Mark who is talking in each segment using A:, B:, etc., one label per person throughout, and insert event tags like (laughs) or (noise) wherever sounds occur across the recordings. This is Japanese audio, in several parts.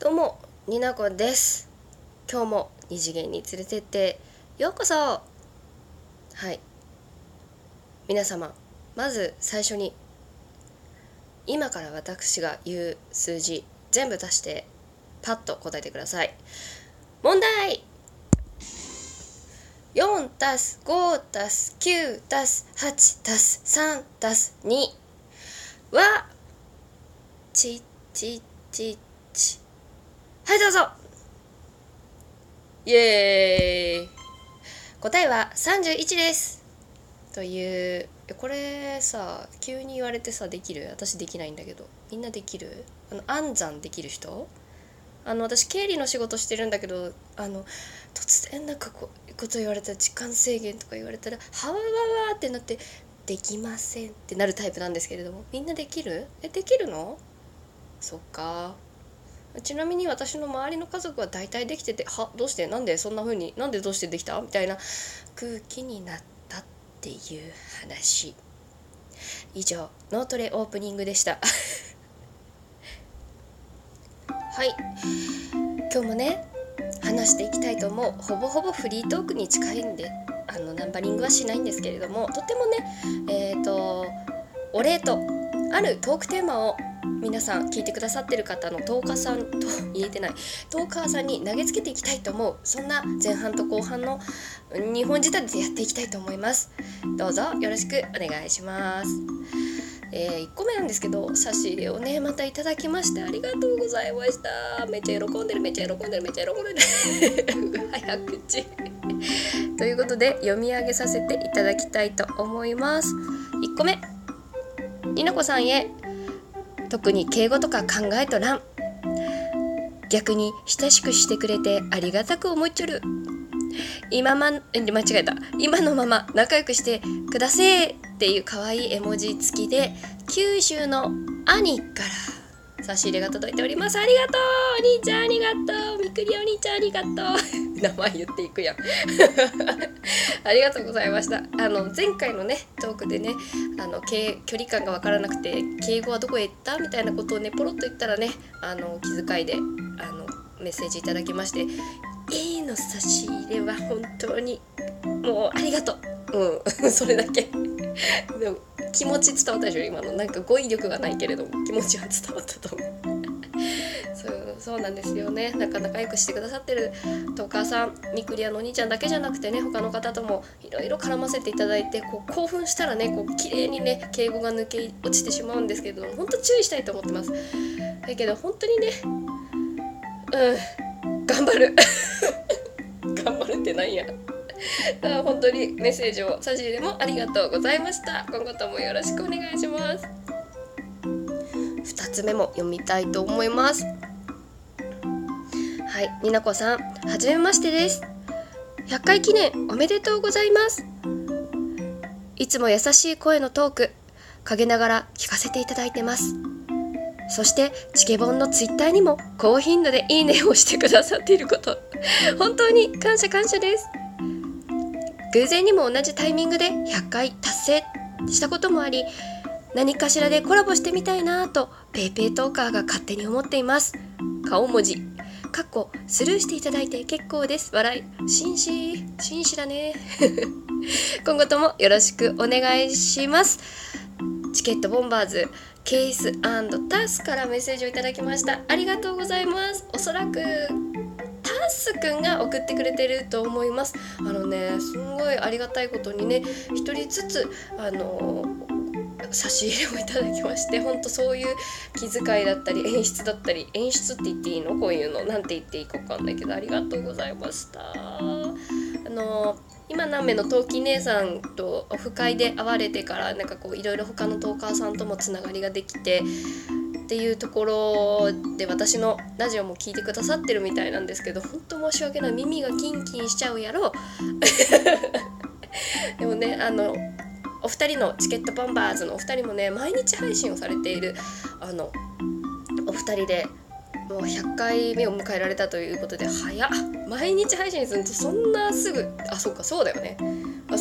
A: どうもになこです。今日も二次元に連れてってようこそ。はい。皆様まず最初に今から私が言う数字全部足してパッと答えてください。問題。4たす5たす9たす8たす3たす2はちちちちはいどうぞ。イエーイ。答えは31です。というこれさ急に言われてさできる？私できないんだけど。みんなできる？あの暗算できる人？あの私経理の仕事してるんだけどあの突然なんかこうこと言われたら時間制限とか言われたらはわわわってなってできませんってなるタイプなんですけれども。みんなできる？えできるの？そっか。ちなみに私の周りの家族は大体できてて「は？どうしてなんでそんな風になんでどうしてできた?」みたいな空気になったっていう話。以上脳トレオープニングでした。(laughs) はい。今日もね話していきたいと思う。ほぼほぼフリートークに近いんであのナンバリングはしないんですけれどもとてもねえっ、ー、とお礼とあるトークテーマを皆さん聞いてくださってる方のトーカーさんと言えてない。トーカーさんに投げつけていきたいと思う。そんな前半と後半の2本仕立てでやっていきたいと思います。どうぞよろしくお願いします。えー、1個目なんですけど差し入れをねまたいただきましてありがとうございました。めっちゃ喜んでるめっちゃ喜んでるめっちゃ喜んでる。(laughs) 早口。ということで読み上げさせていただきたいと思います。1個目。りなこさんへ。特に敬語とか考えとらん。逆に親しくしてくれてありがたく思っちょる。今ま間違えた。今のまま仲良くしてくだせーっていう可愛い絵文字付きで九州の兄から差し入れが届いております。ありがとう。お兄ちゃんありがとう。みくりお兄ちゃんありがとう。(laughs) 名前言っていくやん。(laughs) ありがとうございました。あの前回のねトークでねあの距離感が分からなくて敬語はどこへ行った？みたいなことをねポロッと言ったらねあの気遣いであのメッセージいただきまして A の差し入れは本当にもうありがとう。うん。(laughs) それだけ。でも気持ち伝わったでしょ今の。なんか語彙力がないけれども気持ちは伝わったと思う。そうそうなんですよね。(laughs) なかなかよくしてくださってるとお母さんみくりやのお兄ちゃんだけじゃなくてね他の方ともいろいろ絡ませていただいてこう興奮したらねこう綺麗にね敬語が抜け落ちてしまうんですけど本当注意したいと思ってます。だけど本当にねうん頑張る。(laughs) 頑張るってなんや。(laughs) あ本当にメッセージを差し入れもありがとうございました。今後ともよろしくお願いします。2つ目も読みたいと思います。はいになこさんはじめましてです。100回記念おめでとうございます。いつも優しい声のトーク陰ながら聞かせていただいてます。そしてチケボンのツイッターにも高頻度でいいねをしてくださっていること。本当に感謝感謝です。偶然にも同じタイミングで100回達成したこともあり何かしらでコラボしてみたいなと PayPay トーカーが勝手に思っています。顔文字かっこスルーしていただいて結構です。笑い紳士紳士だね。(laughs) 今後ともよろしくお願いします。チケットボンバーズケースタスからメッセージをいただきました。ありがとうございます。おそらくタスくんが送ってくれてると思います。あのねすんごいありがたいことにね一人ずつあの差し入れをいただきましてほんとそういう気遣いだったり演出だったり演出って言っていいの？こういうの？なんて言っていいか分かんないけどありがとうございました。あの今何名の陶器姉さんとオフ会で会われてからなんかこういろいろ他のトーカーさんともつながりができてっていうところで私のラジオも聞いてくださってるみたいなんですけど本当申し訳ない。耳がキンキンしちゃうやろ。(laughs) でもねあのお二人のチケットボンバーズのお二人もね毎日配信をされているあのお二人でもう100回目を迎えられたということで早っ。毎日配信するとそんなすぐあそっかそうだよね。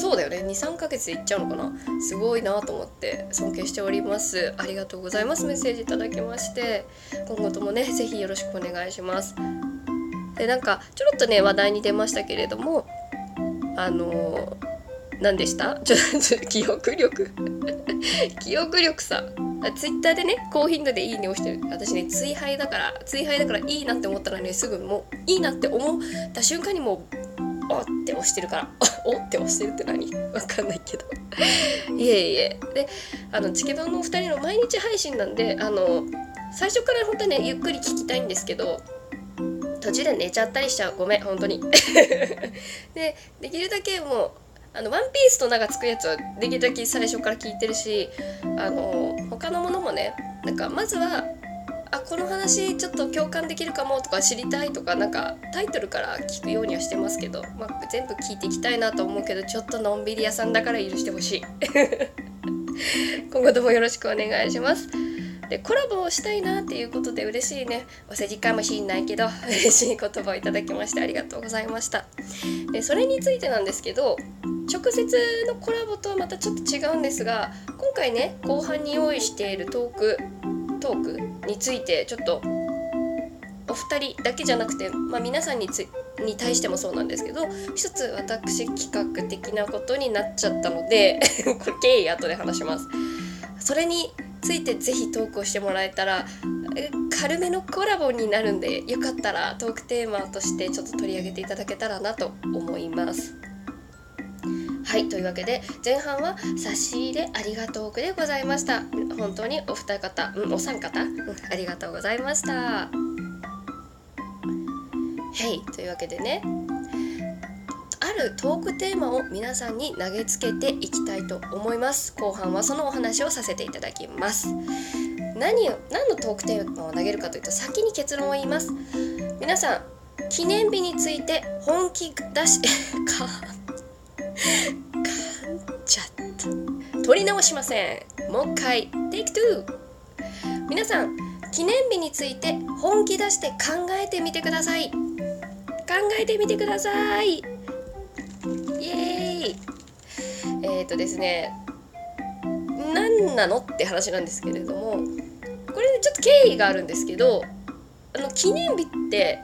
A: そうだよね。23ヶ月でいっちゃうのかな。すごいなと思って尊敬しております。ありがとうございます。メッセージいただきまして今後ともね是非よろしくお願いします。でなんかちょろっとね話題に出ましたけれどもあの何でした？ちょっと記憶力。(laughs) 記憶力さ。ツイッターでね高頻度でいいねをしてる。私ね追廃だから追廃だからいいなって思ったらねすぐもういいなって思った瞬間にもうおって押してるから。(laughs) おって押してるって何？わかんないけど。(laughs) いえいえ。であのチケボンのお二人の毎日配信なんであの最初から本当ねゆっくり聞きたいんですけど途中で寝ちゃったりしちゃう。ごめん本当に。(laughs) でできるだけもうあのワンピースと名が付くやつはできるだけ最初から聞いてるしあの他のものもねなんかまずはあこの話ちょっと共感できるかもとか知りたいとかなんかタイトルから聞くようにはしてますけど、まあ、全部聞いていきたいなと思うけどちょっとのんびり屋さんだから許してほしい。(laughs) 今後ともよろしくお願いします。でコラボをしたいなっていうことで嬉しいね。お世辞かもしんないけど (laughs) 嬉しい言葉をいただきましてありがとうございました。でそれについてなんですけど直接のコラボとはまたちょっと違うんですが今回ね後半に用意しているトークトークについてちょっとお二人だけじゃなくて、まあ、皆さんにつに対してもそうなんですけど一つ私企画的なことになっちゃったので (laughs) これ経緯後で話します。それについて是非トークをしてもらえたら軽めのコラボになるんでよかったらトークテーマとしてちょっと取り上げていただけたらなと思います。はいというわけで前半は差し入れありがとうでございました。本当にお二方、うん、お三方、うん、ありがとうございました。はいというわけでねあるトークテーマを皆さんに投げつけていきたいと思います。後半はそのお話をさせていただきます。何を何のトークテーマを投げるかというと先に結論を言います。皆さん記念日について本気出しか (laughs) 噛んじゃった。取り直しません。もう一回。Take two 皆さん記念日について本気出して考えてみてください。考えてみてください。イエーイ。えっ、ー、とですね何なのって話なんですけれどもこれちょっと経緯があるんですけどあの記念日って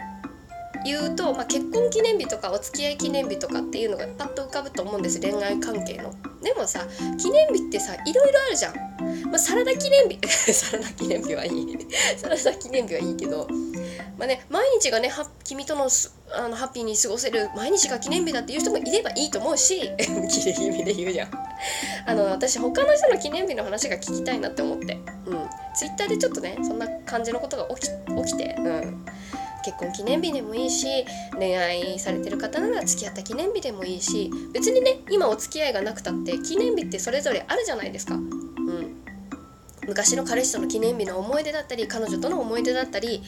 A: 言うと、まあ、結婚記念日とかお付き合い記念日とかっていうのがパッと浮かぶと思うんです恋愛関係の。でもさ記念日ってさいろいろあるじゃん。まあ、サラダ記念日 (laughs) サラダ記念日はいいサラダ記念日はいいけど、まあね、毎日がね君とのあのハッピーに過ごせる毎日が記念日だっていう人もいればいいと思うしきれい意味で言うじゃん。あの私他の人の記念日の話が聞きたいなって思って、うん、ツイッターでちょっとねそんな感じのことが起き起きて、うん、結婚記念日でもいいし恋愛されてる方なら付き合った記念日でもいいし別にね今お付き合いがなくたって記念日ってそれぞれあるじゃないですか。うん昔の彼氏との記念日の思い出だったり彼女との思い出だったり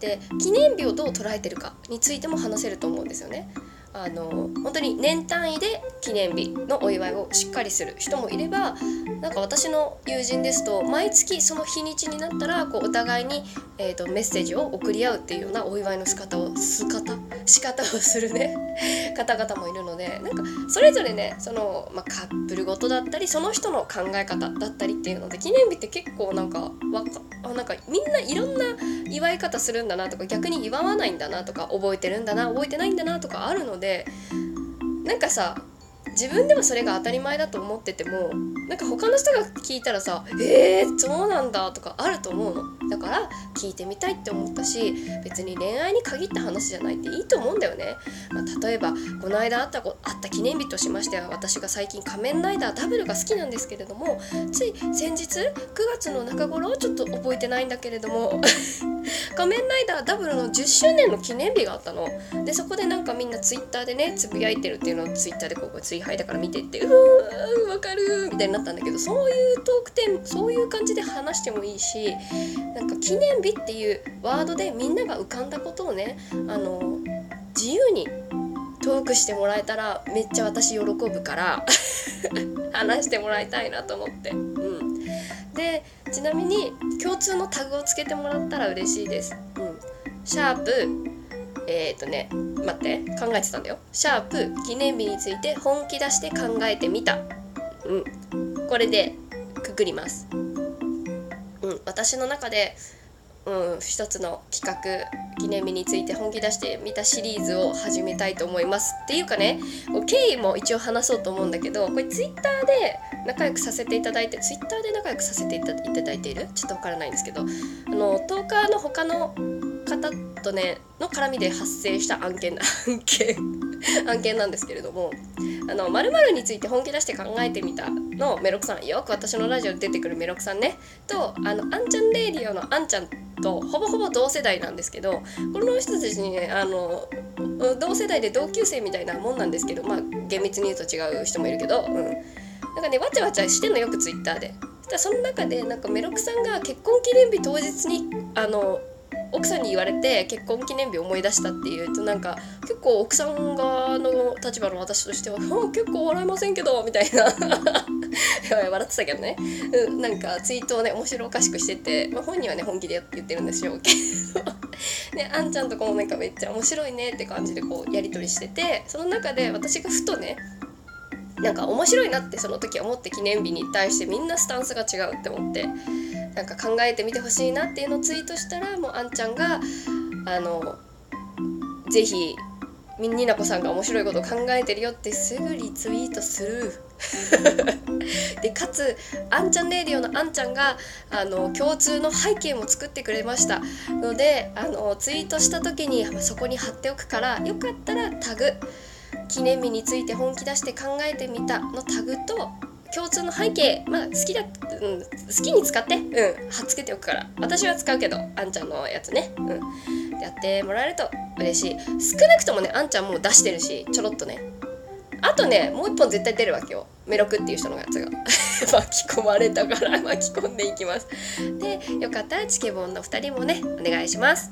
A: で記念日をどう捉えてるかについても話せると思うんですよね。あの本当に年単位で記念日のお祝いをしっかりする人もいればなんか私の友人ですと毎月その日にちになったらこうお互いに、えーと、メッセージを送り合うっていうようなお祝いの仕方を仕方仕方をするね。(laughs) 方々もいるのでなんかそれぞれねその、まあ、カップルごとだったりその人の考え方だったりっていうので記念日って結構なんかわかあなんかみんないろんな祝い方するんだなとか逆に祝わないんだなとか覚えてるんだな覚えてないんだなとかあるのでなんかさ自分でもそれが当たり前だと思っててもなんか他の人が聞いたらさ「えー、そうなんだ」とかあると思うの。だから聞いてみたいって思ったし別に恋愛に限った話じゃないっていいと思うんだよね、まあ、例えばこの間あったあった記念日としましては私が最近仮面ライダーダブルが好きなんですけれどもつい先日9月の中頃ちょっと覚えてないんだけれども (laughs) 仮面ライダーダブルの10周年の記念日があったの。でそこでなんかみんなツイッターでねつぶやいてるっていうのをツイッターでこう追敗だから見てってうーかるみたいになったんだけどそういうトークテーマそういう感じで話してもいいしなんか記念日っていうワードでみんなが浮かんだことをねあの自由にトークしてもらえたらめっちゃ私喜ぶから (laughs) 話してもらいたいなと思って。うんでちなみに共通のタグをつけてもらったら嬉しいです。うん、シャープえっ、ー、とね待って考えてたんだよシャープ記念日について本気出して考えてみたうん。これでくくります。うん。私の中でうん、一つの企画記念日について本気出してみたシリーズを始めたいと思います。っていうかね経緯も一応話そうと思うんだけどこれツイッターで仲良くさせていただいてツイッターで仲良くさせていただいている？ちょっとわからないんですけどあのトーカーの他の方とねの絡みで発生した案件案件案件なんですけれどもあの〇〇について本気出して考えてみたのメロクさんよく私のラジオで出てくるメロクさんねとあのあんちゃんレイディオのあんちゃんとほぼほぼ同世代なんですけどこの人たちにねあの同世代で同級生みたいなもんなんですけどまあ厳密に言うと違う人もいるけど、うん、なんかねわちゃわちゃしてんのよくツイッターで。その中でなんかメロクさんが結婚記念日当日にあの奥さんに言われて結婚記念日思い出したっていうとなんか結構奥さん側の立場の私としては「結構笑えませんけど」みたいな。(laughs) 笑ってたけどね、うん、なんかツイートをね面白おかしくしてて、まあ、本人はね本気で言ってるんですよ。けどねあんちゃんとかもなんかめっちゃ面白いねって感じでこうやり取りしててその中で私がふとねなんか面白いなってその時思って記念日に対してみんなスタンスが違うって思って。なんか考えてみてほしいなっていうのをツイートしたらもうあんちゃんがあのぜひみになこさんが面白いこと考えてるよってすぐリツイートする。(laughs) でかつあんちゃんレディオのあんちゃんがあの共通の背景も作ってくれました。のであのツイートした時にそこに貼っておくからよかったらタグ記念日について本気出して考えてみたのタグと共通の背景まあ好きだ、うん、好きに使ってうん。貼っつけておくから。私は使うけどあんちゃんのやつね。うん。やってもらえると嬉しい。少なくともねあんちゃんもう出してるしちょろっとね。あとねもう一本絶対出るわけよ。メロクっていう人のやつが。(laughs) 巻き込まれたから巻き込んでいきます。でよかったらチケボンの2人もねお願いします